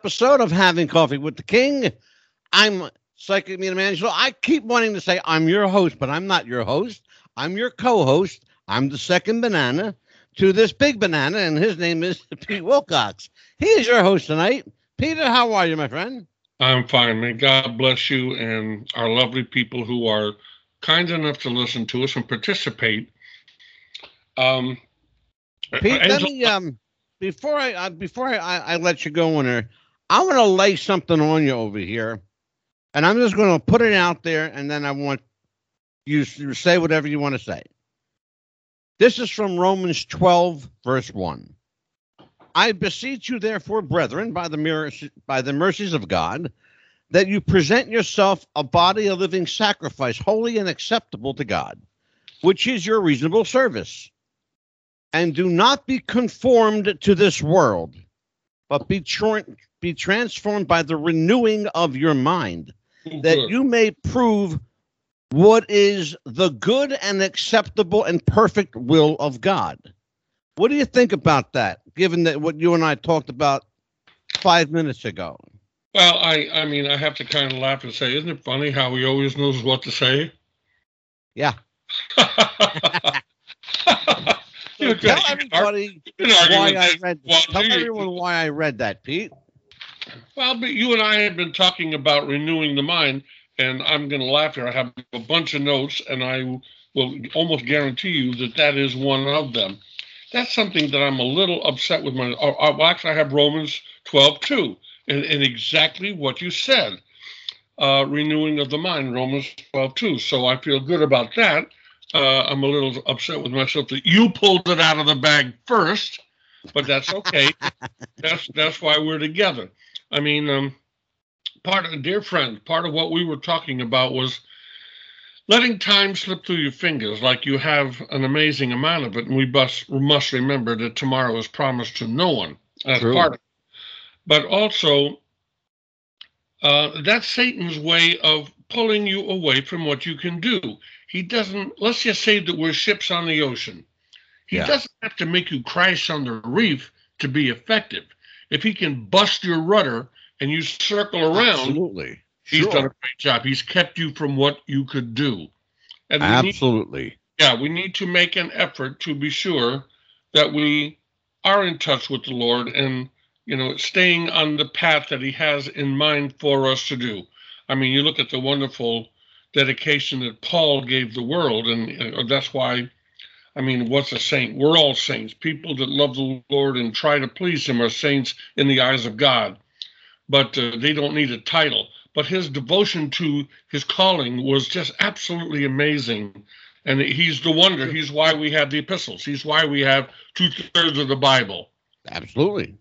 episode of Having Coffee with the King. I'm Psychic Medium Angelo. I keep wanting to say I'm your host, but I'm not your host. I'm your co-host. I'm the second banana to this big banana, and his name is Pete Willcox. He is your host tonight. Peter, how are you, my friend? I'm fine. May God bless you and our lovely people who are kind enough to listen to us and participate. Um, Pete, let me um before I uh, before I, I, I let you go in there, I want to lay something on you over here, and I'm just going to put it out there, and then I want you to say whatever you want to say. This is from Romans 12, verse 1. I beseech you, therefore, brethren, by the by the mercies of God, that you present yourself a body, a living sacrifice, holy and acceptable to God, which is your reasonable service and do not be conformed to this world, but be, tra- be transformed by the renewing of your mind, mm-hmm. that you may prove what is the good and acceptable and perfect will of God. What do you think about that, given that what you and I talked about five minutes ago? Well, I, I mean, I have to kind of laugh and say, isn't it funny how he always knows what to say? Yeah. So tell everybody why I read. Tell everyone why I read that, Pete. Well, but you and I have been talking about renewing the mind, and I'm going to laugh here. I have a bunch of notes, and I will almost guarantee you that that is one of them. That's something that I'm a little upset with. My uh, uh, well, actually, I have Romans 12 too, and, and exactly what you said. Uh, renewing of the mind, Romans 12 2. So I feel good about that uh, I'm a little upset with myself that you pulled it out of the bag first, but that's okay. that's that's why we're together. I mean, um, part of dear friend, part of what we were talking about was letting time slip through your fingers, like you have an amazing amount of it, and we must must remember that tomorrow is promised to no one. That's True. part of it. But also, uh, that's Satan's way of pulling you away from what you can do he doesn't let's just say that we're ships on the ocean he yeah. doesn't have to make you crash on the reef to be effective if he can bust your rudder and you circle around absolutely he's sure. done a great job he's kept you from what you could do and absolutely need, yeah we need to make an effort to be sure that we are in touch with the lord and you know staying on the path that he has in mind for us to do i mean you look at the wonderful dedication that Paul gave the world, and uh, that's why. I mean, what's a saint? We're all saints. People that love the Lord and try to please Him are saints in the eyes of God, but uh, they don't need a title. But his devotion to his calling was just absolutely amazing. And he's the wonder. He's why we have the epistles. He's why we have two thirds of the Bible. Absolutely.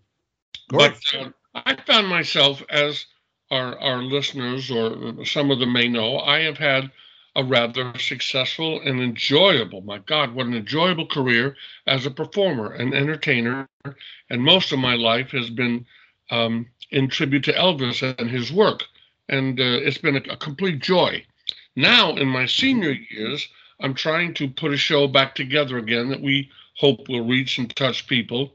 But uh, I found myself as our, our listeners, or some of them may know, I have had a rather successful and enjoyable, my God, what an enjoyable career as a performer and entertainer. And most of my life has been um, in tribute to Elvis and his work. And uh, it's been a, a complete joy. Now, in my senior years, I'm trying to put a show back together again that we hope will reach and touch people.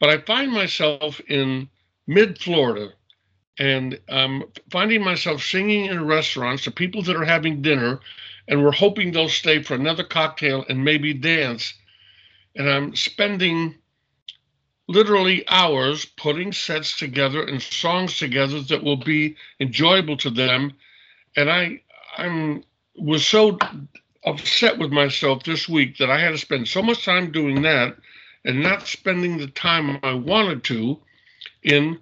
But I find myself in mid Florida and um, finding myself singing in restaurants to people that are having dinner and we're hoping they'll stay for another cocktail and maybe dance. And I'm spending literally hours putting sets together and songs together that will be enjoyable to them. And I I'm was so upset with myself this week that I had to spend so much time doing that and not spending the time I wanted to in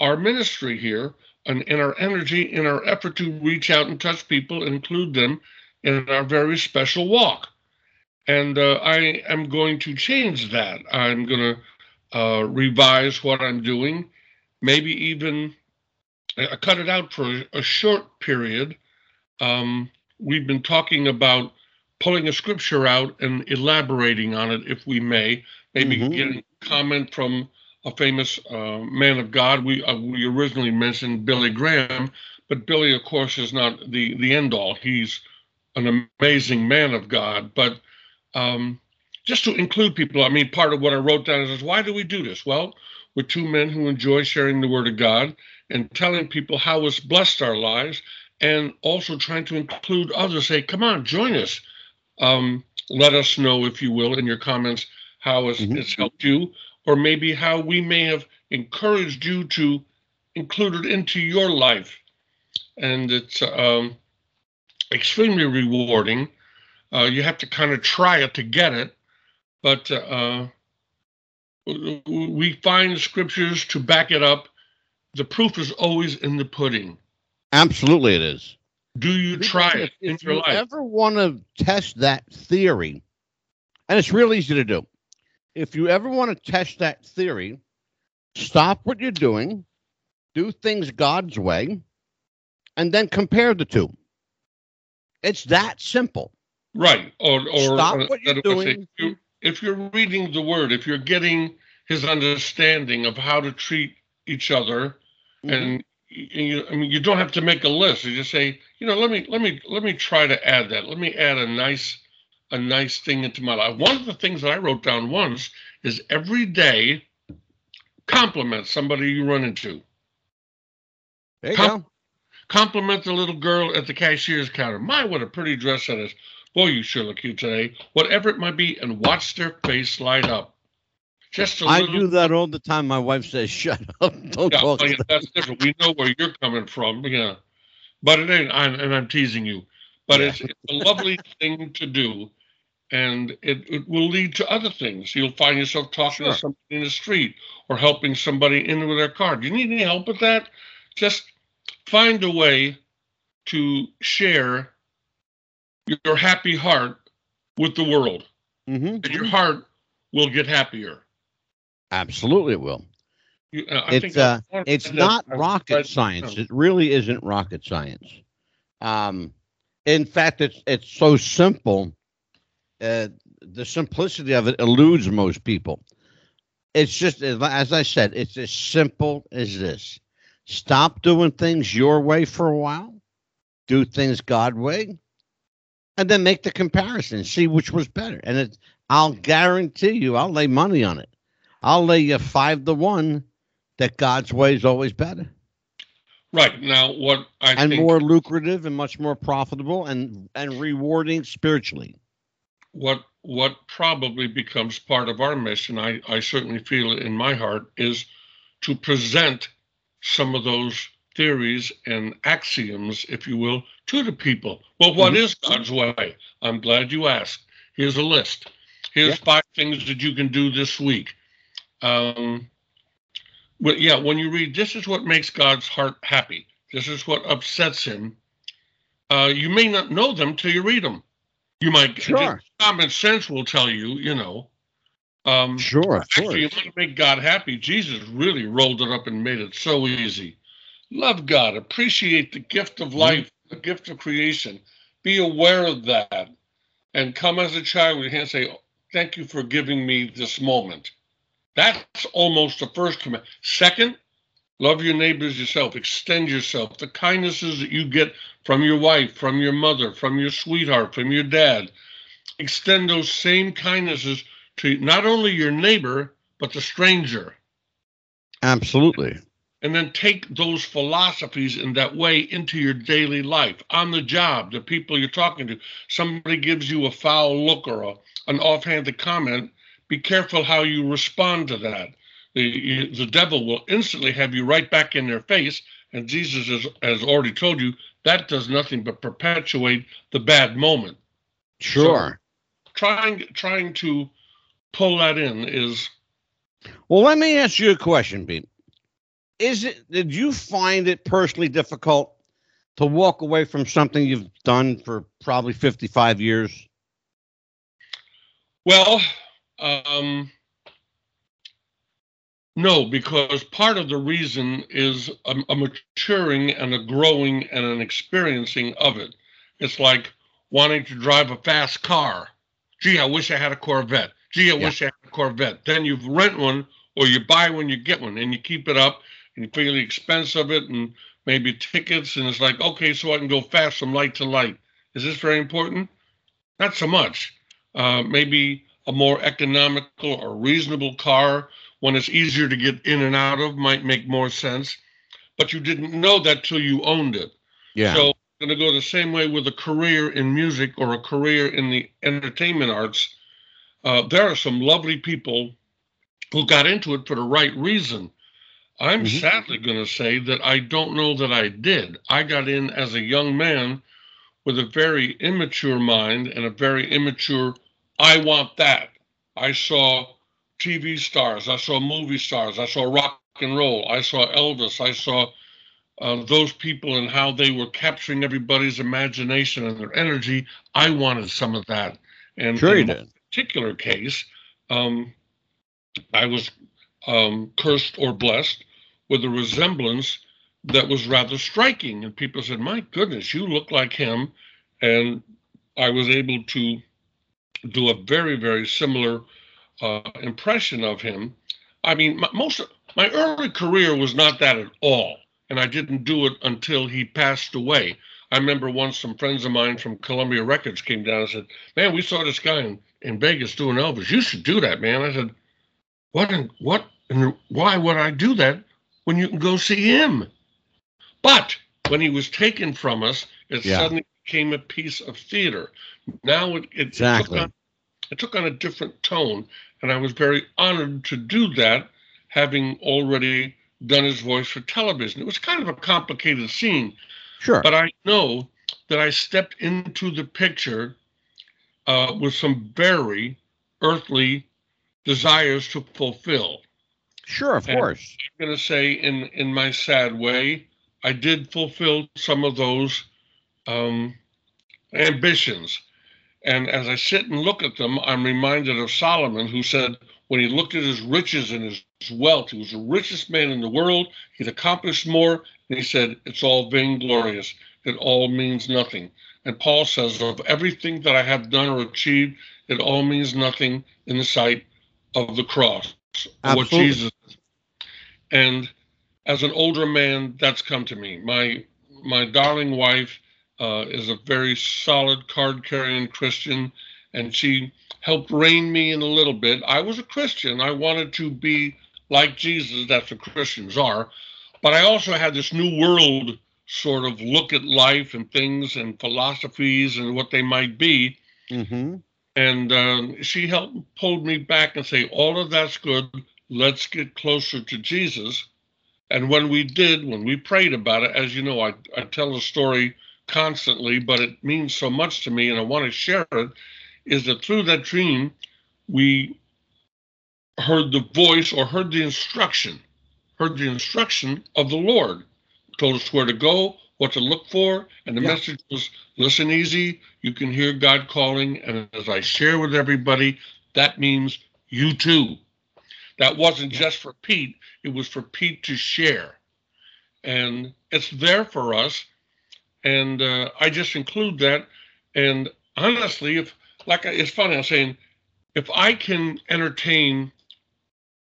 our ministry here and in our energy, in our effort to reach out and touch people, include them in our very special walk. And uh, I am going to change that. I'm going to uh, revise what I'm doing, maybe even uh, cut it out for a, a short period. Um, we've been talking about pulling a scripture out and elaborating on it, if we may, maybe mm-hmm. getting comment from a famous uh, man of God. We uh, we originally mentioned Billy Graham, but Billy, of course, is not the the end all. He's an amazing man of God, but um, just to include people. I mean, part of what I wrote down is, why do we do this? Well, with two men who enjoy sharing the Word of God and telling people how it's blessed our lives, and also trying to include others. Say, come on, join us. Um, let us know, if you will, in your comments how it's, mm-hmm. it's helped you, or maybe how we may have encouraged you to include it into your life. And it's um, extremely rewarding. Uh, you have to kind of try it to get it, but uh, we find scriptures to back it up. The proof is always in the pudding. Absolutely, it is. Do you try it if, in if your you life? ever want to test that theory, and it's real easy to do. If you ever want to test that theory, stop what you're doing, do things God's way, and then compare the two. It's that simple. Right. Or, or stop what you're doing. If, you, if you're reading the word, if you're getting his understanding of how to treat each other, mm-hmm. and you, I mean, you don't have to make a list. You just say, you know, let me let me let me try to add that. Let me add a nice a nice thing into my life. One of the things that I wrote down once is every day compliment somebody you run into. There you Com- go. Compliment the little girl at the cashier's counter. My, what a pretty dress that is. Boy, you sure look cute today. Whatever it might be, and watch their face light up. Just a I little, I do that all the time. My wife says, "Shut up, don't yeah, talk." Yeah, that's different. We know where you're coming from, yeah. But it ain't. I'm, and I'm teasing you. But yeah. it's, it's a lovely thing to do, and it, it will lead to other things. You'll find yourself talking sure. to somebody in the street or helping somebody in with their car. Do you need any help with that? Just find a way to share your happy heart with the world. Mm-hmm. And your heart will get happier. Absolutely, it will. You, uh, it's uh, it's not rocket science. It really isn't rocket science. Um, in fact, it's it's so simple. Uh, the simplicity of it eludes most people. It's just as I said, it's as simple as this. Stop doing things your way for a while. Do things God way, and then make the comparison. See which was better. And it, I'll guarantee you, I'll lay money on it. I'll lay you five to one that God's way is always better. Right now, what I and think, more lucrative and much more profitable and and rewarding spiritually. What what probably becomes part of our mission, I I certainly feel it in my heart, is to present some of those theories and axioms, if you will, to the people. Well, what mm-hmm. is God's way? I'm glad you asked. Here's a list. Here's yeah. five things that you can do this week. Um, but yeah, when you read, this is what makes God's heart happy. This is what upsets him. Uh, you may not know them till you read them. You might. Sure. Common sense will tell you, you know, um, sure. Actually, you want to make God happy. Jesus really rolled it up and made it so easy. Love God. Appreciate the gift of life, mm-hmm. the gift of creation. Be aware of that. And come as a child with your hand say, Thank you for giving me this moment. That's almost the first command. Second, love your neighbors yourself. Extend yourself. The kindnesses that you get from your wife, from your mother, from your sweetheart, from your dad. Extend those same kindnesses to not only your neighbor, but the stranger. Absolutely. And then take those philosophies in that way into your daily life, on the job, the people you're talking to. Somebody gives you a foul look or a, an offhanded comment. Be careful how you respond to that. The, the devil will instantly have you right back in their face. And Jesus has, has already told you that does nothing but perpetuate the bad moment. Sure. So trying trying to pull that in is. Well, let me ask you a question, Pete. Is it? Did you find it personally difficult to walk away from something you've done for probably fifty-five years? Well, um, no, because part of the reason is a, a, maturing and a growing and an experiencing of it. It's like wanting to drive a fast car. Gee, I wish I had a Corvette. Gee, I yeah. wish I had a Corvette. Then you rent one or you buy one, you get one, and you keep it up and you feel the expense of it and maybe tickets. And it's like, okay, so I can go fast from light to light. Is this very important? Not so much. Uh, maybe a more economical or reasonable car one is easier to get in and out of might make more sense, but you didn't know that till you owned it. Yeah. So I'm going to go the same way with a career in music or a career in the entertainment arts. Uh, there are some lovely people who got into it for the right reason. I'm Mhm. sadly going to say that I don't know that I did. I got in as a young man with a very immature mind and a very immature, I want that. I saw TV stars, I saw movie stars, I saw rock and roll, I saw Elvis, I saw uh, those people and how they were capturing everybody's imagination and their energy. I wanted some of that. And Sure in did. particular case, um, I was um, cursed or blessed with a resemblance that was rather striking. And people said, My goodness, you look like him. And I was able to do a very, very similar uh, impression of him. I mean, my, most of, my early career was not that at all. And I didn't do it until he passed away. I remember once some friends of mine from Columbia Records came down and said, Man, we saw this guy in, in Vegas doing Elvis. You should do that, man. I said, What and what and why would I do that when you can go see him? But when he was taken from us, it Yeah. suddenly became a piece of theater. Now it, it, Exactly. took on, it took on a different tone, and I was very honored to do that, having already done his voice for television. It was kind of a complicated scene, Sure. but I know that I stepped into the picture uh, with some very earthly desires to fulfill. sure, of and- course. I'm going to say, in in my sad way, I did fulfill some of those um, ambitions. And as I sit and look at them, I'm reminded of Solomon, who said, when he looked at his riches and his wealth, he was the richest man in the world. He'd accomplished more. And he said, It's all vainglorious. It all means nothing. And Paul says, Of everything that I have done or achieved, it all means nothing in the sight of the cross. of What Absolutely. Jesus and as an older man, that's come to me. My my darling wife uh, is a very solid card carrying Christian, and she helped rein me in a little bit. I was a Christian. I wanted to be like Jesus. That's what Christians are. But I also had this new world sort of look at life and things and philosophies and what they might be. hmm And um, she helped pulled me back and say, all of that's good. Let's get closer to Jesus. And when we did, when we prayed about it, as you know, I, I tell the story constantly, but it means so much to me and I want to share it, is that through that dream, we heard the voice or heard the instruction, heard the instruction of the Lord, told us where to go, what to look for, and the Yeah. message was listen easy, you can hear God calling, and as I share with everybody, that means you too. That wasn't just for Pete, it was for Pete to share. And it's there for us. And uh, I just include that. And honestly, if like it's funny, I'm saying, if I can entertain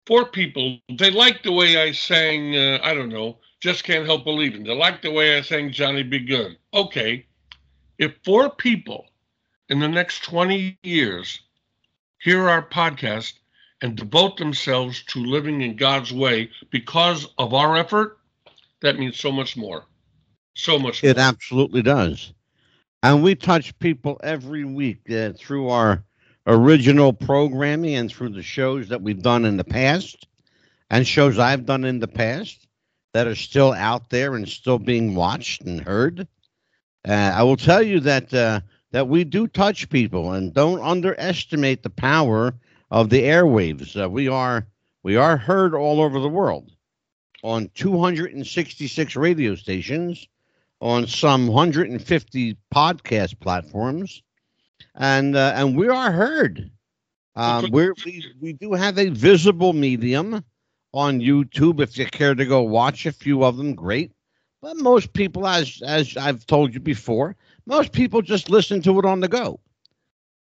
four people, they like the way I sang, uh, I don't know, just can't help believing. They like the way I sang Johnny B. Goode. Okay. If four people in the next 20 years hear our podcast and devote themselves to living in God's way because of our effort, that means so much more. So much It absolutely does. And we touch people every week uh, through our original programming and through the shows that we've done in the past and shows I've done in the past that are still out there and still being watched and heard. Uh, I will tell you that uh, that we do touch people and don't underestimate the power of the airwaves. Uh, we are we are heard all over the world on 266 radio stations on some 150 podcast platforms, and uh, and we are heard. Um, we're, we we do have a visible medium on YouTube. If you care to go watch a few of them, great. But most people, as as I've told you before, most people just listen to it on the go,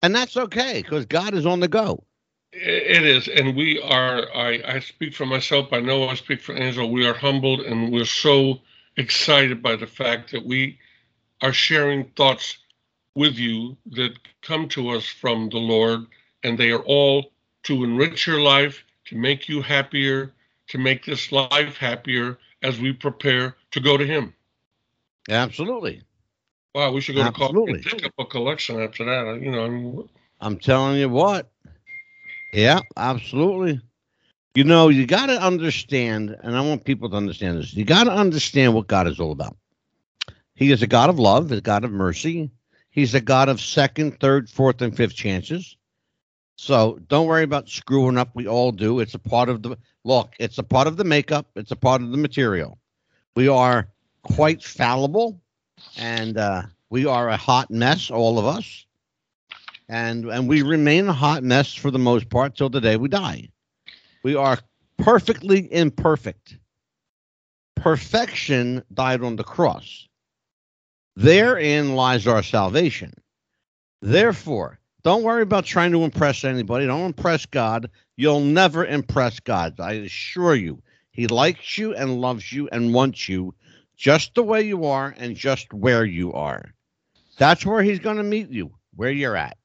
and that's okay because God is on the go. It is, and we are. I, I speak for myself. I know I speak for Angel. We are humbled, and we're so excited by the fact that we are sharing thoughts with you that come to us from the Lord, and they are all to enrich your life to make you happier, to make this life happier as we prepare to go to Him. Absolutely. Wow, we should go Absolutely. to coffee and pick up a collection after that. You know, I mean, I'm telling you what. Yeah, absolutely. You know, you got to understand, and I want people to understand this. You got to understand what God is all about. He is a God of love, a God of mercy. He's a God of second, third, fourth, and fifth chances. So don't worry about screwing up. We all do. It's a part of the look. It's a part of the makeup. It's a part of the material. We are quite fallible, and uh, we are a hot mess, all of us, and and we remain a hot mess for the most part till the day we die. We are perfectly imperfect. Perfection died on the cross. Therein lies our salvation. Therefore, don't worry about trying to impress anybody. Don't impress God. You'll never impress God. I assure you. He likes you and loves you and wants you just the way you are and just where you are. That's where he's going to meet you, where you're at.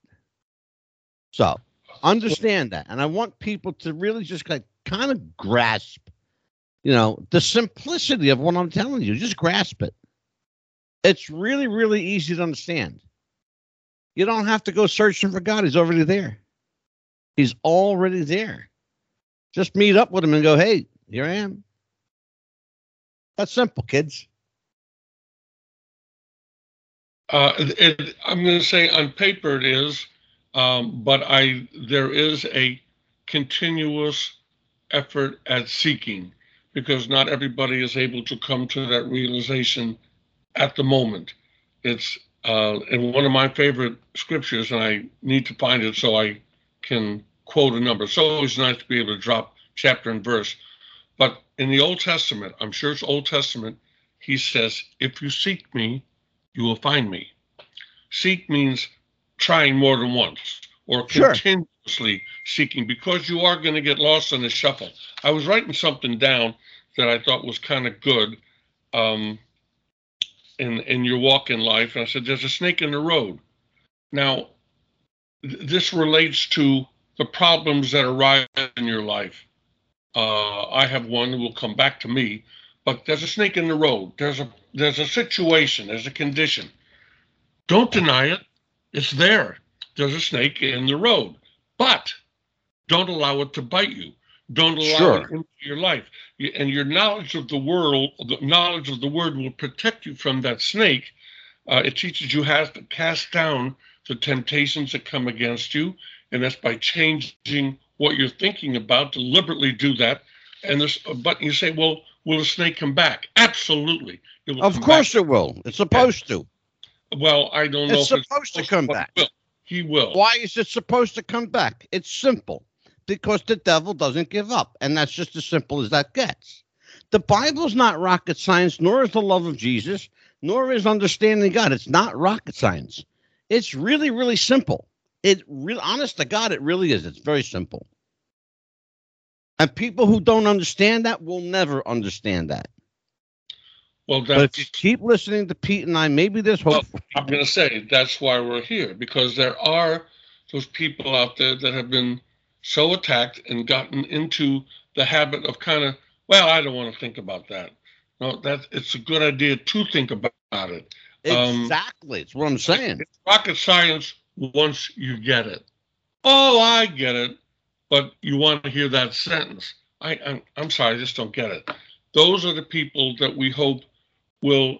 So understand that. And I want people to really just kind of grasp, you know, the simplicity of what I'm telling you. Just grasp it. It's really, really easy to understand. You don't have to go searching for God. He's already there. He's already there. Just meet up with him and go, hey, here I am. That's simple, kids. Uh, I'm going to say on paper it is, um, but I there is a continuous effort at seeking because not everybody is able to come to that realization at the moment. It's uh, in one of my favorite scriptures, and I need to find it so I can quote a number. It's always nice to be able to drop chapter and verse. But in the Old Testament, I'm sure it's Old Testament, he says, If you seek me, you will find me. Seek means trying more than once or continuously sure. seeking because you are going to get lost in the shuffle. I was writing something down that I thought was kind of good. Um, in in your walk in life. And I said, there's a snake in the road. Now, th- this relates to the problems that arise in your life. Uh, I have one who will come back to me, but there's a snake in the road. There's a there's a situation. There's a condition. Don't deny it. It's there. There's a snake in the road, but don't allow it to bite you. Don't allow sure. it into your life. And your knowledge of the world, the knowledge of the word will protect you from that snake. Uh, it teaches you how to cast down the temptations that come against you. And that's by changing what you're thinking about, deliberately do that. And this, but you say, well, will the snake come back? Absolutely. Of course back. it will. It's supposed to. Well, I don't it's know. Supposed it's supposed to come back. Will. He will. Why is it supposed to come back? It's simple because the devil doesn't give up. And that's just as simple as that gets. The Bible's not rocket science, nor is the love of Jesus, nor is understanding God. It's not rocket science. It's really, really simple. It really, honest to God, it really is. It's very simple. And people who don't understand that will never understand that. Well, but if you keep listening to Pete and I, maybe there's hope. Well, I'm going to say that's why we're here because there are those people out there that have been so attacked and gotten into the habit of kind of, well, I don't want to think about that. No, that it's a good idea to think about it. Um, exactly, it's what I'm saying. It's rocket science once you get it. Oh, I get it, but you want to hear that sentence. I, I'm, I'm sorry, I just don't get it. Those are the people that we hope will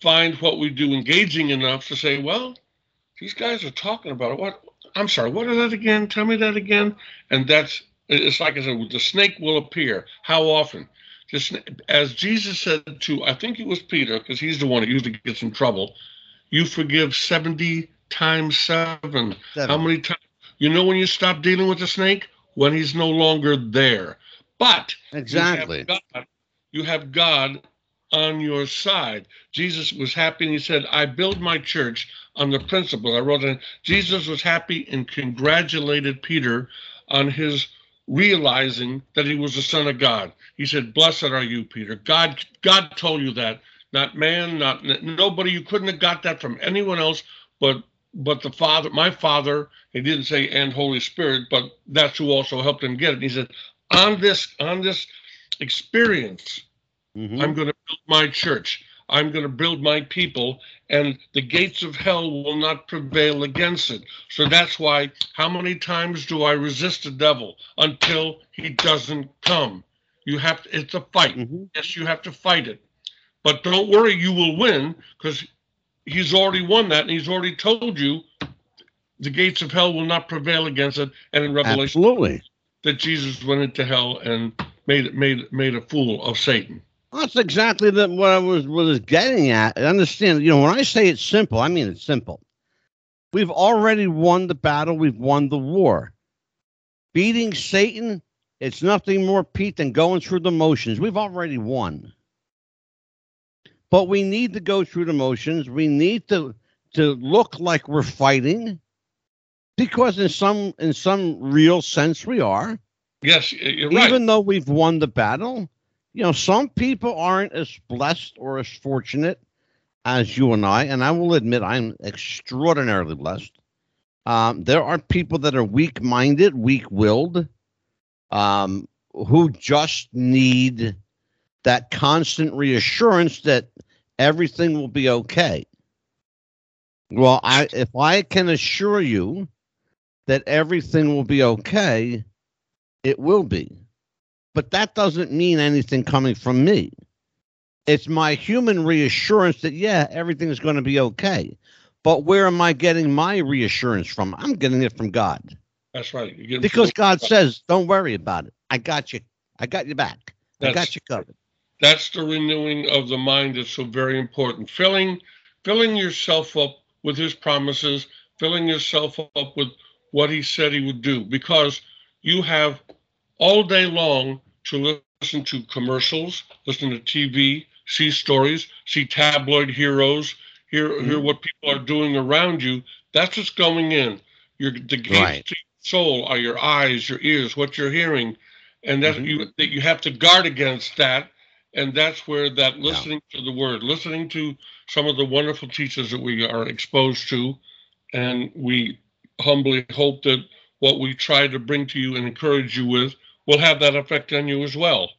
find what we do engaging enough to say, well, these guys are talking about it. What I'm sorry, what is that again? Tell me that again. And that's it's like I said, the snake will appear. How often? Just as Jesus said to, I think it was Peter, because he's the one who usually gets in trouble. You forgive seventy times seven. seven. How many times? You know when you stop dealing with the snake when he's no longer there. But exactly, you have God, you have God on your side. Jesus was happy and he said, I build my church on the principle. I wrote that Jesus was happy and congratulated Peter on his realizing that he was the son of God. He said, Blessed are you, Peter. God God told you that. Not man, not nobody. You couldn't have got that from anyone else but but the Father, my Father, he didn't say and Holy Spirit, but that's who also helped him get it. He said, on this on this experience, Mhm. I'm going to build my church. I'm going to build my people, and the gates of hell will not prevail against it. So that's why, how many times do I resist the devil until he doesn't come? You have to, it's a fight. Mhm. Yes, you have to fight it. But don't worry, you will win because he's already won that and he's already told you the gates of hell will not prevail against it. And in Revelation, Absolutely. that Jesus went into hell and made made made a fool of Satan. That's exactly the, what I was was getting at. I understand. You know, when I say it's simple, I mean it's simple. We've already won the battle. We've won the war. Beating Satan, it's nothing more, Pete, than going through the motions. We've already won. But we need to go through the motions. We need to to look like we're fighting, because in some in some real sense we are Yes, you're right. even though we've won the battle, you know, some people aren't as blessed or as fortunate as you and I. And I will admit, I'm extraordinarily blessed. Um, there are people that are weak minded, weak willed, um, who just need that constant reassurance that everything will be okay. Well, I if I can assure you that everything will be okay, it will be. But that doesn't mean anything coming from me. It's my human reassurance that, yeah, everything is going to be okay. But where am I getting my reassurance from? I'm getting it from God. That's right. Because God says, don't worry about it. I got you. I got you back. I That's- got you covered. that's the renewing of the mind that's so very important. Filling filling yourself up with his promises, filling yourself up with what he said he would do, because you have all day long to listen to commercials, listen to TV, see stories, see tabloid heroes, hear hear what people are doing around you. That's what's going in. Your the gates Right. to your soul are your eyes, your ears, what you're hearing, and that Mhm. you that you have to guard against that. And that's where that listening to the word, listening to some of the wonderful teachers that we are exposed to, and we humbly hope that what we try to bring to you and encourage you with will have that effect on you as well.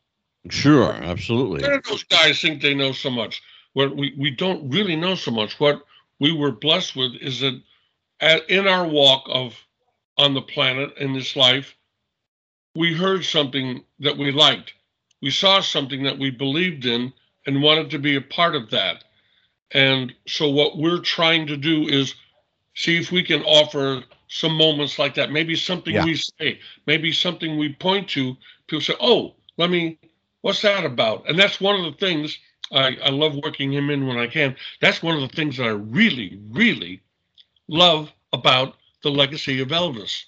Sure, absolutely. Where do those guys think they know so much? What we, we don't really know so much. What we were blessed with is that at, in our walk of on the planet in this life, we heard something that we liked. We saw something that we believed in and wanted to be a part of that. And so what we're trying to do is see if we can offer some moments like that. Maybe something Yeah. we say, maybe something we point to. People say, "Oh, let me. What's that about?" And that's one of the things I, I love working him in when I can. That's one of the things that I really, really love about the legacy of Elvis.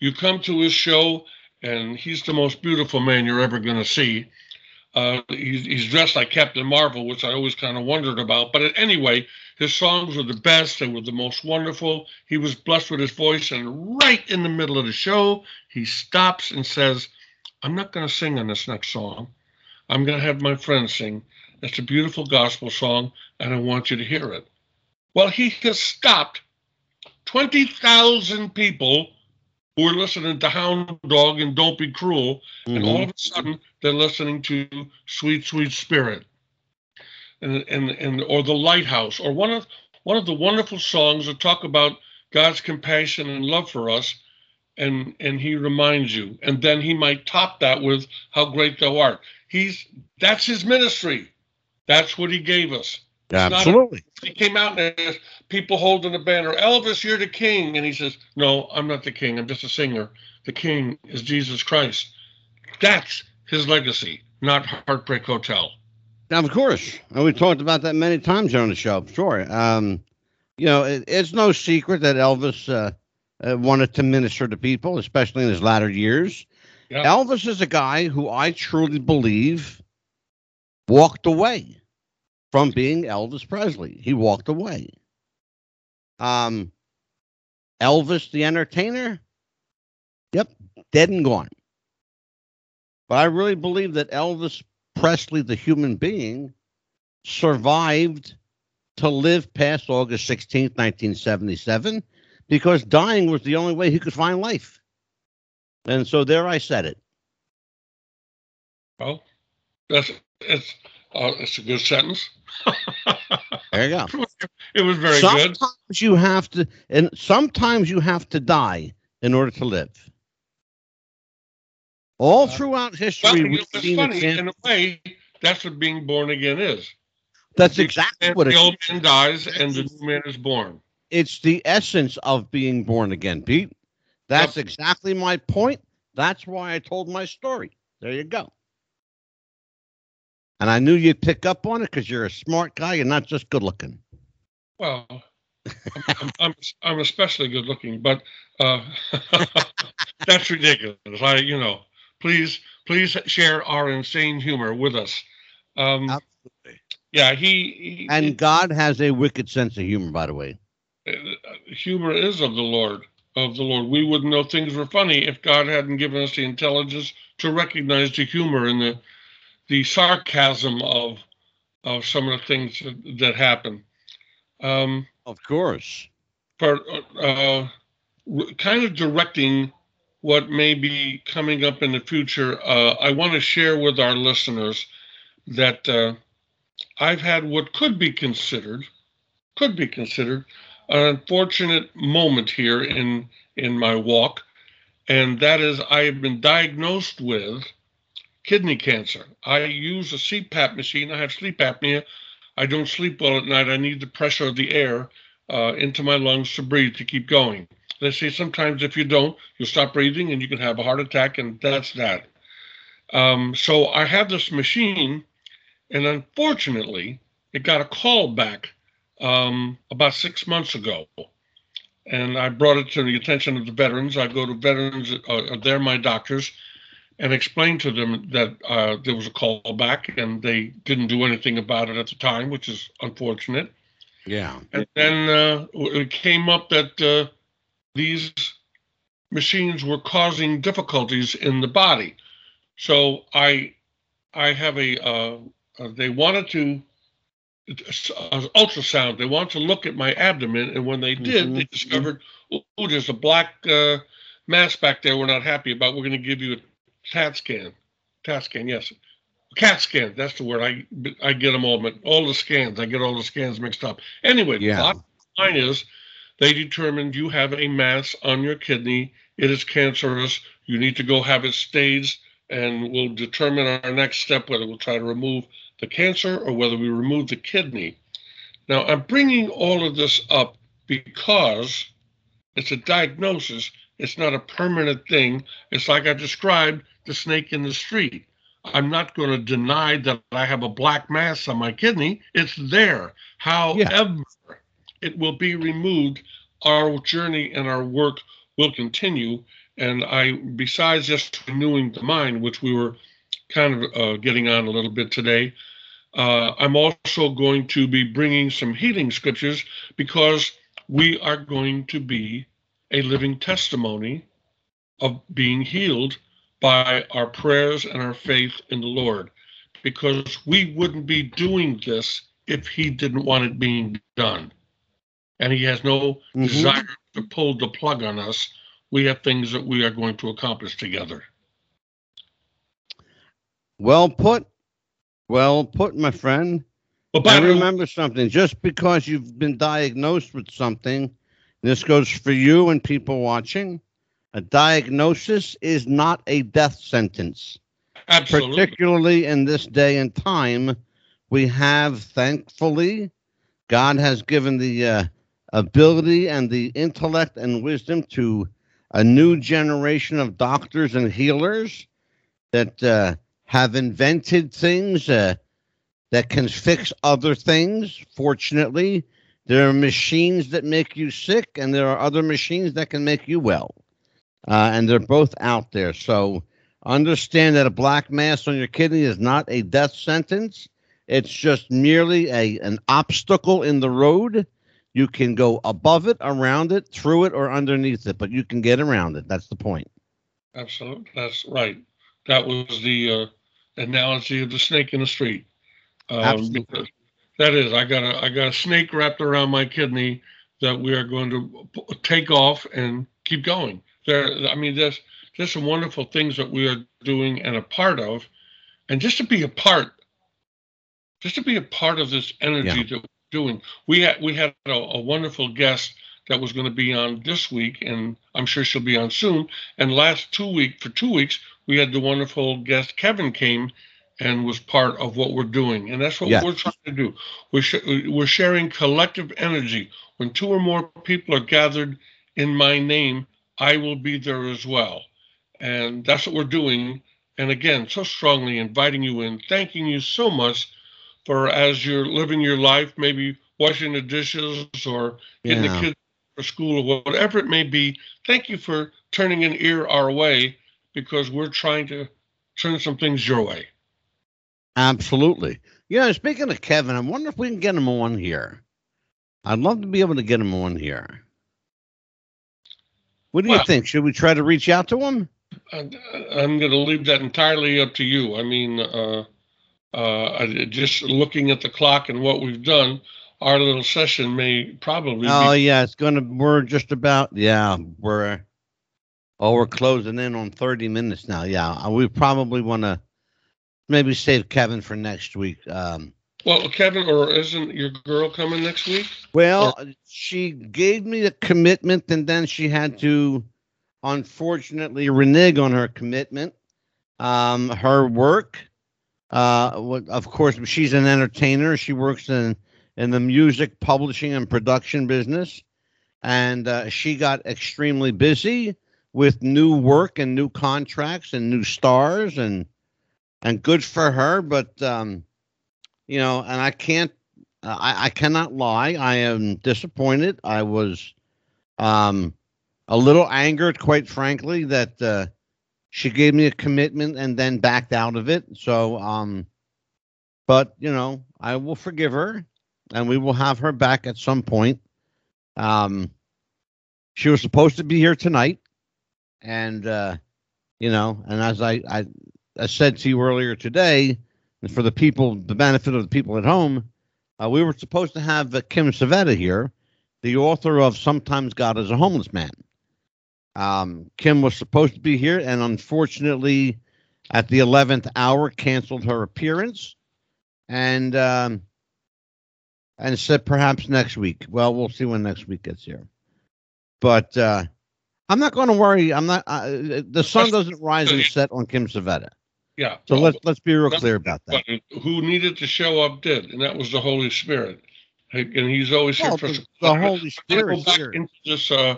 You come to his show, and he's the most beautiful man you're ever going to see. Uh, he's, he's dressed like Captain Marvel, which I always kind of wondered about. But anyway, his songs were the best. They were the most wonderful. He was blessed with his voice. And right in the middle of the show, he stops and says, I'm not going to sing on this next song. I'm going to have my friends sing. It's a beautiful gospel song, and I want you to hear it. Well, he has stopped 20,000 people who were listening to Hound Dog and Don't Be Cruel, and all of a mm-hmm. sudden they're listening to Sweet Sweet Spirit, and and and or the Lighthouse, or one of one of the wonderful songs that talk about God's compassion and love for us, and and He reminds you, and then He might top that with How Great Thou Art. He's that's His ministry. That's what He gave us. Not a- Absolutely. He came out and there's people holding a banner, Elvis, you're the king. And he says, No, I'm not the king. I'm just a singer. The king is Jesus Christ. That's his legacy, not Heartbreak Hotel. Now, of course, and we talked about that many times on the show. Sure, um, you know, it, it's no secret that Elvis uh, uh, wanted to minister to people, especially in his latter years. Yeah. Elvis is a guy who I truly believe walked away from being Elvis Presley. He walked away. Um, Elvis the entertainer, yep, dead and gone. But I really believe that Elvis Presley, the human being, survived to live past August 16th, 1977, because dying was the only way he could find life. And so there I said it. Well, that's it's uh, it's a good sentence. there you go. It was very sometimes good. Sometimes you have to, and sometimes you have to die in order to live. All uh, throughout history, well, funny, in a way. That's what being born again is. That's the exactly what it is. the old man dies and the new man is born. It's the essence of being born again, Pete. That's yep. exactly my point. That's why I told my story. There you go. And I knew you'd pick up on it because you're a smart guy. You're not just good looking. Well, I'm, I'm, I'm, especially good looking, but uh, that's ridiculous. I, you know, please, please share our insane humor with us. Um, Absolutely. Yeah, he, he and God has a wicked sense of humor, by the way. Uh, humor is of the Lord, of the Lord. We wouldn't know things were funny if God hadn't given us the intelligence to recognize the humor in the the sarcasm of of some of the things that, that happen. Um, of course. But uh, kind of directing what may be coming up in the future, uh, I want to share with our listeners that uh, I've had what could be considered, could be considered, an unfortunate moment here in in my walk, and that is I have been diagnosed with kidney cancer. I use a CPAP machine. I have sleep apnea. I don't sleep well at night. I need the pressure of the air uh, into my lungs to breathe to keep going. They say sometimes if you don't, you'll stop breathing and you can have a heart attack, and that's that. Um, so I have this machine, and unfortunately, it got a call back um, about six months ago. And I brought it to the attention of the veterans. I go to veterans, uh, they're my doctors and explained to them that uh, there was a call back and they didn't do anything about it at the time, which is unfortunate. Yeah. And then uh, it came up that uh, these machines were causing difficulties in the body. So I, I have a. Uh, uh, they wanted to uh, ultrasound. They wanted to look at my abdomen, and when they did, mm-hmm. they discovered, oh, there's a black mass back there. We're not happy about. We're going to give you a CAT scan. CAT scan, yes. CAT scan, that's the word. I I get them all, but all the scans, I get all the scans mixed up. Anyway, yeah. the bottom line is they determined you have a mass on your kidney. It is cancerous. You need to go have it staged, and we'll determine our next step whether we'll try to remove the cancer or whether we remove the kidney. Now, I'm bringing all of this up because it's a diagnosis. It's not a permanent thing. It's like I described the snake in the street. I'm not going to deny that I have a black mass on my kidney. It's there. However, yeah. it will be removed. Our journey and our work will continue. And I, besides just renewing the mind, which we were kind of uh, getting on a little bit today, uh, I'm also going to be bringing some healing scriptures because we are going to be a living testimony of being healed by our prayers and our faith in the Lord, because we wouldn't be doing this if He didn't want it being done. And He has no mm-hmm. desire to pull the plug on us. We have things that we are going to accomplish together. Well put. Well put, my friend. Well, I remember something. Just because you've been diagnosed with something, this goes for you and people watching a diagnosis is not a death sentence. Absolutely. Particularly in this day and time, we have, thankfully, God has given the uh, ability and the intellect and wisdom to a new generation of doctors and healers that uh, have invented things uh, that can fix other things. Fortunately, there are machines that make you sick, and there are other machines that can make you well uh, and they're both out there. So understand that a black mass on your kidney is not a death sentence. It's just merely a an obstacle in the road. You can go above it, around it, through it, or underneath it, but you can get around it. That's the point. Absolutely, that's right. That was the uh, analogy of the snake in the street. Um, Absolutely. That is, I got a I got a snake wrapped around my kidney that we are going to take off and keep going there i mean there's there's some wonderful things that we are doing and a part of and just to be a part, just to be a part of this energy yeah. that we're doing. We had we had a, a wonderful guest that was going to be on this week, and I'm sure she'll be on soon. And last two week for two weeks, we had the wonderful guest Kevin came and was part of what we're doing, and that's what we're trying to do. We're sh- we're sharing collective energy. When two or more people are gathered in my name, I will be there as well, and that's what we're doing. And again, so strongly inviting you in, thanking you so much for as you're living your life, maybe washing the dishes or getting yeah. the kids for school or whatever it may be. Thank you for turning an ear our way because we're trying to turn some things your way. Absolutely. You know, speaking of Kevin, I wonder if we can get him on here. I'd love to be able to get him on here. What do well, you think? Should we try to reach out to him? I'm going to leave that entirely up to you. I mean, uh, uh, just looking at the clock and what we've done, our little session may probably. Oh be- yeah, it's gonna. We're just about. Yeah, we're. Oh, we're closing in on thirty minutes now. Yeah, uh, we probably want to maybe save Kevin for next week. Um, well, Kevin, or isn't your girl coming next week? Well, or- she gave me the commitment, and then she had to, unfortunately, renege on her commitment. Um, her work, uh, of course, she's an entertainer. She works in in the music publishing and production business. And uh, she got extremely busy with new work and new contracts and new stars and and good for her. But um, you know, and I can't, I, I cannot lie. I am disappointed. I was um, a little angered, quite frankly, that uh, she gave me a commitment and then backed out of it. So, um, but you know, I will forgive her and we will have her back at some point. Um, she was supposed to be here tonight, and uh, you know, and as I, I, I said to you earlier today, and for the people, the benefit of the people at home, uh, we were supposed to have uh, Kim Civetta here, the author of "Sometimes God is a Homeless Man." Um, Kim was supposed to be here, and unfortunately, at the eleventh hour, canceled her appearance. And um, and said perhaps next week. Well, we'll see when next week gets here. But uh, I'm not going to worry. I'm not. Uh, the sun doesn't rise and set on Kim Civetta. Yeah. So well, let's let's be real clear about that. Who needed to show up did, and that was the Holy Spirit. And he's always well, here for the, the Holy Spirit. Go back into this. Uh,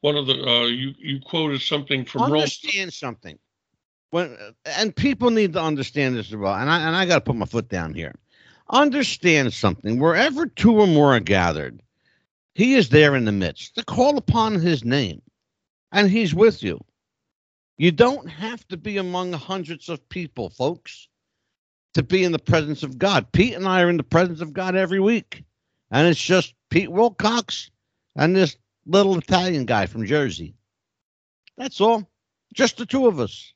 one of the uh, you you quoted something from understand Rome. something. When and people need to understand this as well. And I and I got to put my foot down here Understand something. Wherever two or more are gathered, he is there in the midst to call upon his name, and he's with you. You don't have to be among hundreds of people, folks, to be in the presence of God. Pete and I are in the presence of God every week, and it's just Pete Willcox and this little Italian guy from Jersey. That's all. Just the two of us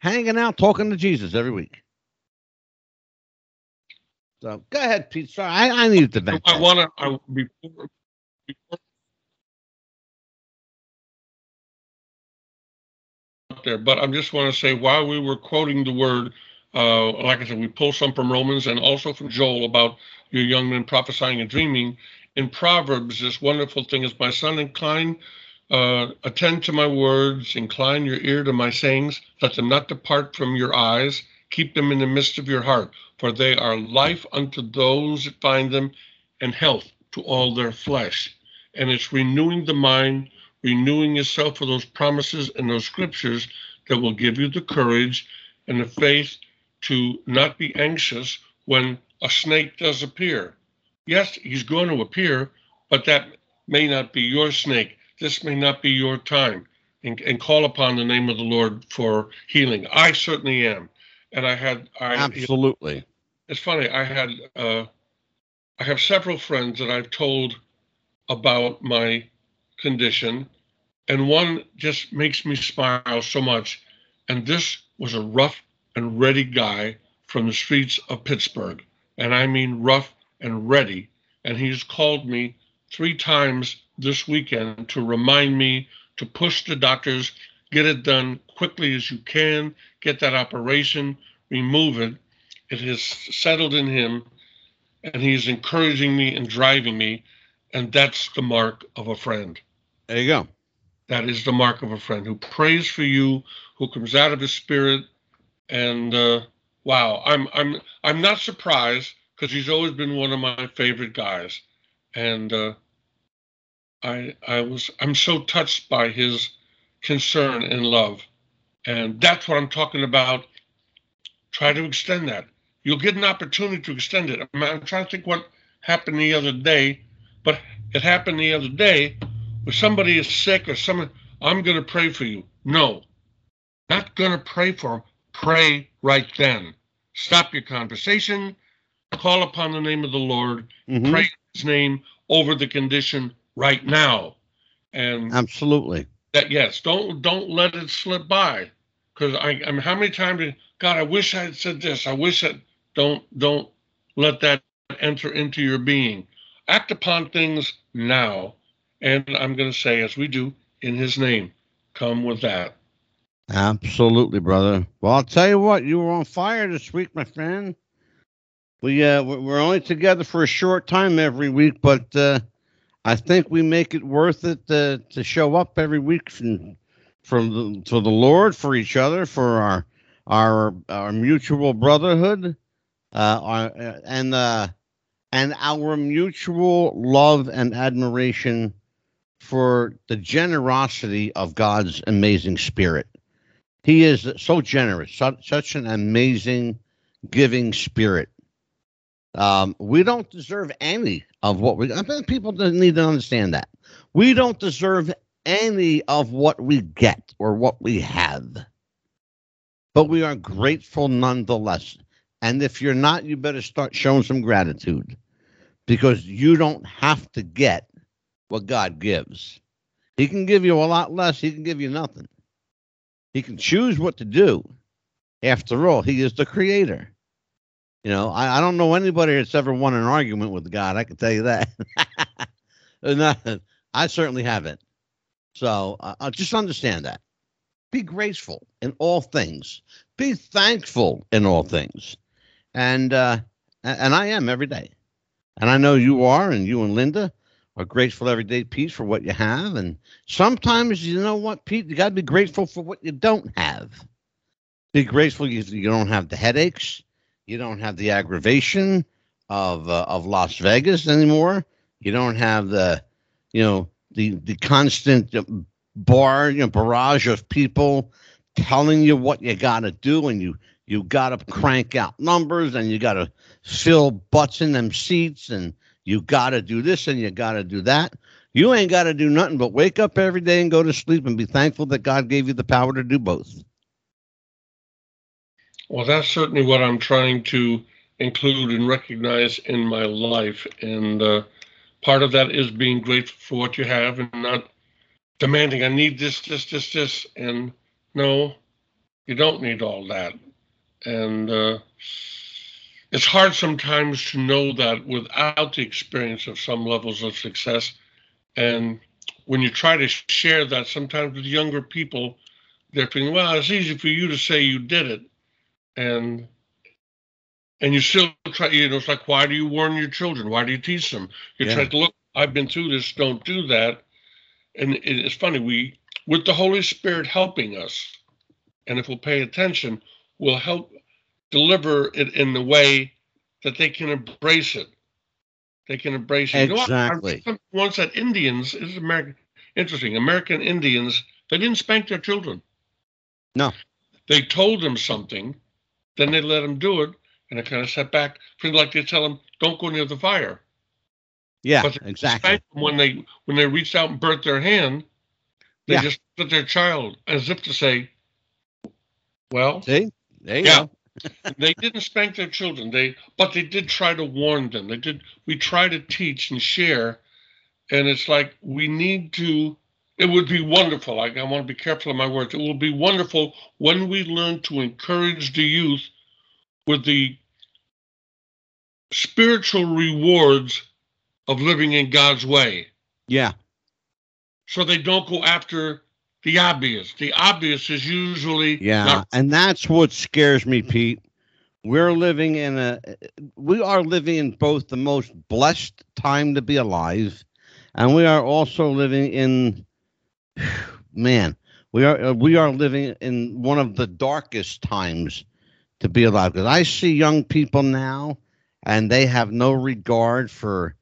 hanging out, talking to Jesus every week. So go ahead, Pete. Sorry, I, I needed to vent. I want to before, before there, but I just want to say while we were quoting the word, uh, like I said, we pulled some from Romans and also from Joel about your young men prophesying and dreaming. In Proverbs, this wonderful thing is, my son, incline, uh, attend to my words, incline your ear to my sayings, let them not depart from your eyes, keep them in the midst of your heart for they are life unto those that find them, and health to all their flesh. And it's renewing the mind, renewing yourself for those promises and those scriptures that will give you the courage and the faith to not be anxious when a snake does appear. Yes, he's going to appear, but that may not be your snake. This may not be your time. And, and call upon the name of the Lord for healing. I certainly am. And I had I absolutely it's funny. I had uh, I have several friends that I've told about my condition, and one just makes me smile so much. And this was a rough and ready guy from the streets of Pittsburgh, and I mean rough and ready. And he's called me three times this weekend to remind me to push the doctors, get it done quickly as you can, get that operation, remove it it has settled in him, and he's encouraging me and driving me, and that's the mark of a friend. There you go. That is the mark of a friend who prays for you, who comes out of his spirit, and uh, wow, I'm I'm I'm not surprised because he's always been one of my favorite guys, and uh, I I was I'm so touched by his concern and love, and that's what I'm talking about. Try to extend that. You'll get an opportunity to extend it. I'm, I'm trying to think what happened the other day, but it happened the other day where somebody is sick or someone. I'm going to pray for you. No, not going to pray for them. Pray right then. Stop your conversation. Call upon the name of the Lord. Mhm. Pray His name over the condition right now. And Absolutely. that yes, don't don't let it slip by. Because I, I mean, how many times? did- God, I wish I had said this. I wish that. Don't don't let that enter into your being. Act upon things now, and I'm going to say, as we do in His name, come with that. Absolutely, brother. Well, I'll tell you what, you were on fire this week, my friend. We uh we- we're only together for a short time every week, but uh I think we make it worth it to to show up every week from for the for the Lord, for each other, for our our our mutual brotherhood, uh, our, uh, and uh and our mutual love and admiration for the generosity of God's amazing spirit. He is so generous, such, an amazing giving spirit. Um, we don't deserve any of what we. I think people need to understand that we don't deserve any of what we get or what we have, but we are grateful nonetheless. And if you're not, you better start showing some gratitude because you don't have to get what God gives. He can give you a lot less. He can give you nothing. He can choose what to do. After all, he is the creator. You know, I, I don't know anybody that's ever won an argument with God. I can tell you that. I certainly haven't. So uh, just understand that. Be graceful in all things. Be thankful in all things. And uh, and I am every day. And I know you are, and you and Linda are grateful every day, Pete, for what you have. And sometimes, you know what, Pete, you got to be grateful for what you don't have. Be grateful you, you don't have the headaches, you don't have the aggravation of uh, of Las Vegas anymore. You don't have the, you know, the the constant uh, bar, you know, barrage of people telling you what you got to do, and you you got to crank out numbers, and you got to fill butts in them seats, and you got to do this, and you got to do that. You ain't got to do nothing but wake up every day and go to sleep and be thankful that God gave you the power to do both. Well, that's certainly what I'm trying to include and recognize in my life. And uh, part of that is being grateful for what you have and not demanding, I need this, this, this, this. And no, you don't need all that. And uh, it's hard sometimes to know that without the experience of some levels of success. And when you try to share that, sometimes with younger people, they're thinking, well, it's easy for you to say you did it and and you still try you know it's like why do you warn your children why do you teach them you Yeah. try to look i've been through this don't do that and it, it's funny we with the holy spirit helping us and if we'll pay attention we'll help deliver it in the way that they can embrace it they can embrace it You know what? I read Exactly. something once that indians is american interesting american indians they didn't spank their children No. they told them something then they let them do it, and it kind of set back. Feel like they tell them, "Don't go near the fire." Yeah, But exactly. When they when they reached out and burnt their hand. They Yeah. just put their child as if to say, "Well, See, there you Yeah. go. They didn't spank their children. They but they did try to warn them. They did. We try to teach and share, and it's like we need to. It would be wonderful. I, I want to be careful of my words. It will be wonderful when we learn to encourage the youth with the spiritual rewards of living in God's way, Yeah, so they don't go after the obvious. The obvious is usually yeah, not and that's what scares me, Pete. we're living in a we are living in both the most blessed time to be alive and we are also living in man we are uh, we are living in one of the darkest times to be alive because i see young people now and they have no regard for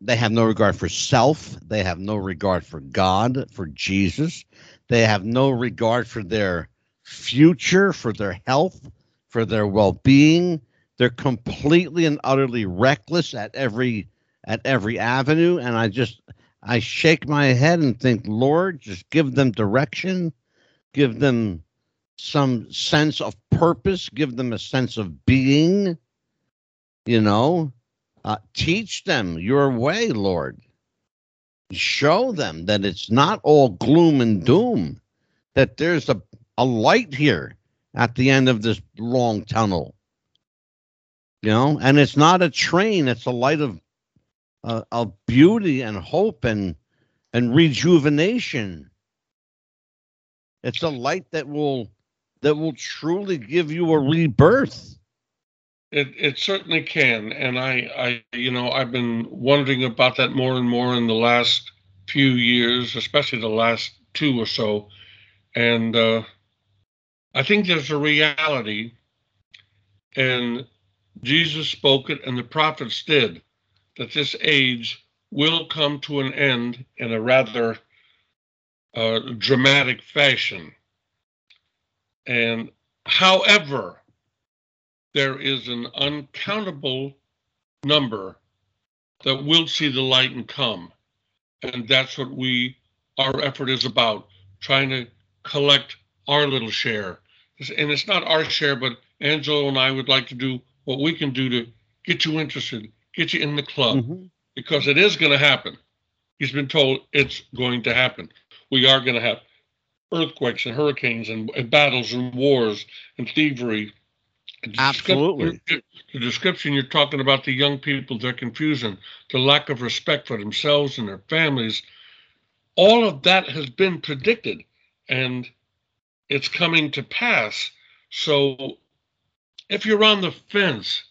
they have no regard for self. They have no regard for god for jesus. They have no regard for their future for their health for their well-being. They're completely and utterly reckless at every at every avenue, and I just I shake my head and think, Lord, just give them direction, give them some sense of purpose, give them a sense of being. You know, uh, teach them your way, Lord. Show them that it's not all gloom and doom, that there's a, a light here at the end of this long tunnel. You know, and it's not a train; it's a light of uh, of beauty and hope and and rejuvenation. It's a light that will that will truly give you a rebirth. It it certainly can, and I I you know I've been wondering about that more and more in the last few years, especially the last two or so, and uh, I think there's a reality, and Jesus spoke it, and the prophets did, that this age will come to an end in a rather uh, dramatic fashion. And however, there is an uncountable number that will see the light and come. And that's what we, our effort is about, trying to collect our little share. And it's not our share, but Angelo and I would like to do what we can do to get you interested, get you in the club, mm-hmm. because it is going to happen. He's been told it's going to happen. We are going to have earthquakes and hurricanes and, and battles and wars and thievery. Absolutely. The description you're talking about the young people, their confusion, the lack of respect for themselves and their families, all of that has been predicted. And it's coming to pass. So if you're on the fence,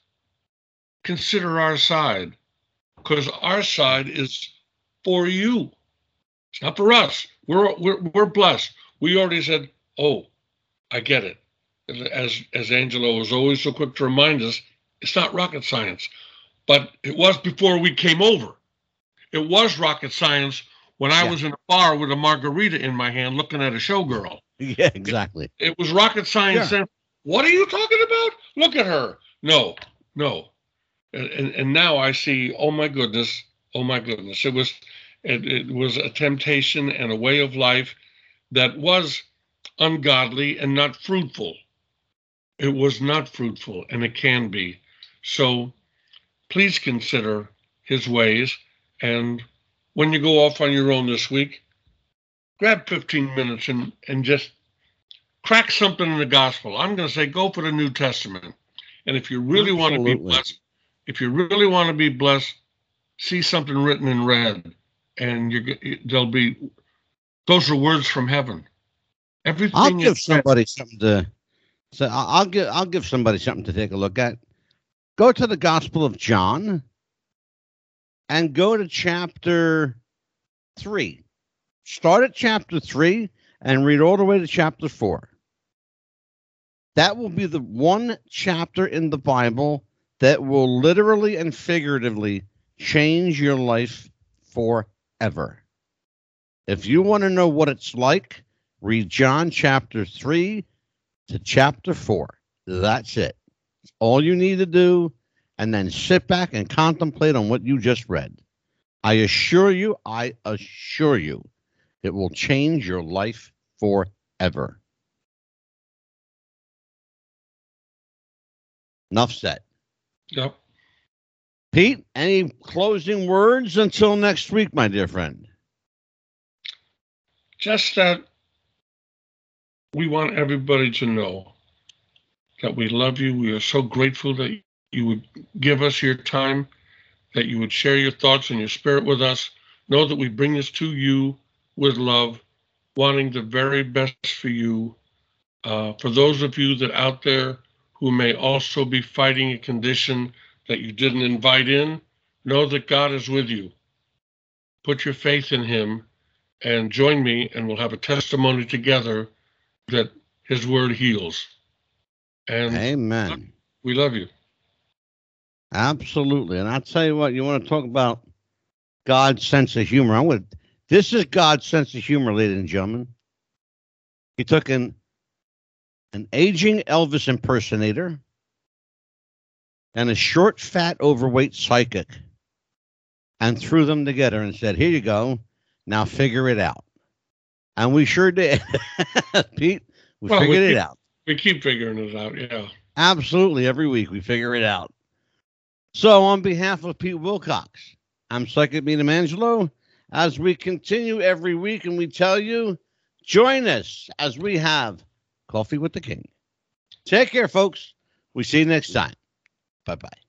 consider our side because our side is for you. It's not for us. We're, we're, we're blessed. We already said, oh, I get it. As, as Angelo was always so quick to remind us, it's not rocket science. But it was before we came over. It was rocket science when I yeah. was in a bar with a margarita in my hand looking at a showgirl. Yeah, exactly. It, it was rocket science. Yeah. what are you talking about? Look at her. No, no. And, and, and now I see, oh my goodness, oh my goodness. It was it, it was a temptation and a way of life that was ungodly and not fruitful. It was not fruitful, and it can be. So please consider his ways. And when you go off on your own this week, grab 15 minutes and, and just crack something in the gospel. I'm going to say go for the New Testament. And if you really Absolutely. want to be blessed, if you really want to be blessed, see something written in red, and you there'll be those are words from heaven. Everything. I'll give somebody something to. So I'll give I'll give somebody something to take a look at. Go to the Gospel of John, and go to chapter three. Start at chapter three and read all the way to chapter four. That will be the one chapter in the Bible that will literally and figuratively change your life forever. If you want to know what it's like, read John chapter 3 to chapter 4. That's it. all you need to do, and then sit back and contemplate on what you just read. I assure you, I assure you, it will change your life forever. Enough said. Yep. Pete, any closing words until next week, my dear friend? Just that we want everybody to know that we love you. We are so grateful that you would give us your time, that you would share your thoughts and your spirit with us. Know that we bring this to you with love, wanting the very best for you. Uh, for those of you that out there who may also be fighting a condition that you didn't invite in, know that God is with you. Put your faith in Him and join me, and we'll have a testimony together that His Word heals. And Amen. We love you. Absolutely. And I'll tell you what, you want to talk about God's sense of humor. I'm with this is God's sense of humor, ladies and gentlemen. He took an an aging Elvis impersonator and a short, fat, overweight psychic and threw them together and said, Here you go. Now figure it out. And we sure did. Pete, we well, figured we keep, it out. We keep figuring it out, yeah. Absolutely. Every week we figure it out. So, on behalf of Pete Willcox, I'm Psychic Medium Angelo. As we continue every week and we tell you, join us as we have Coffee with the King. Take care, folks. We see you next time. Bye bye.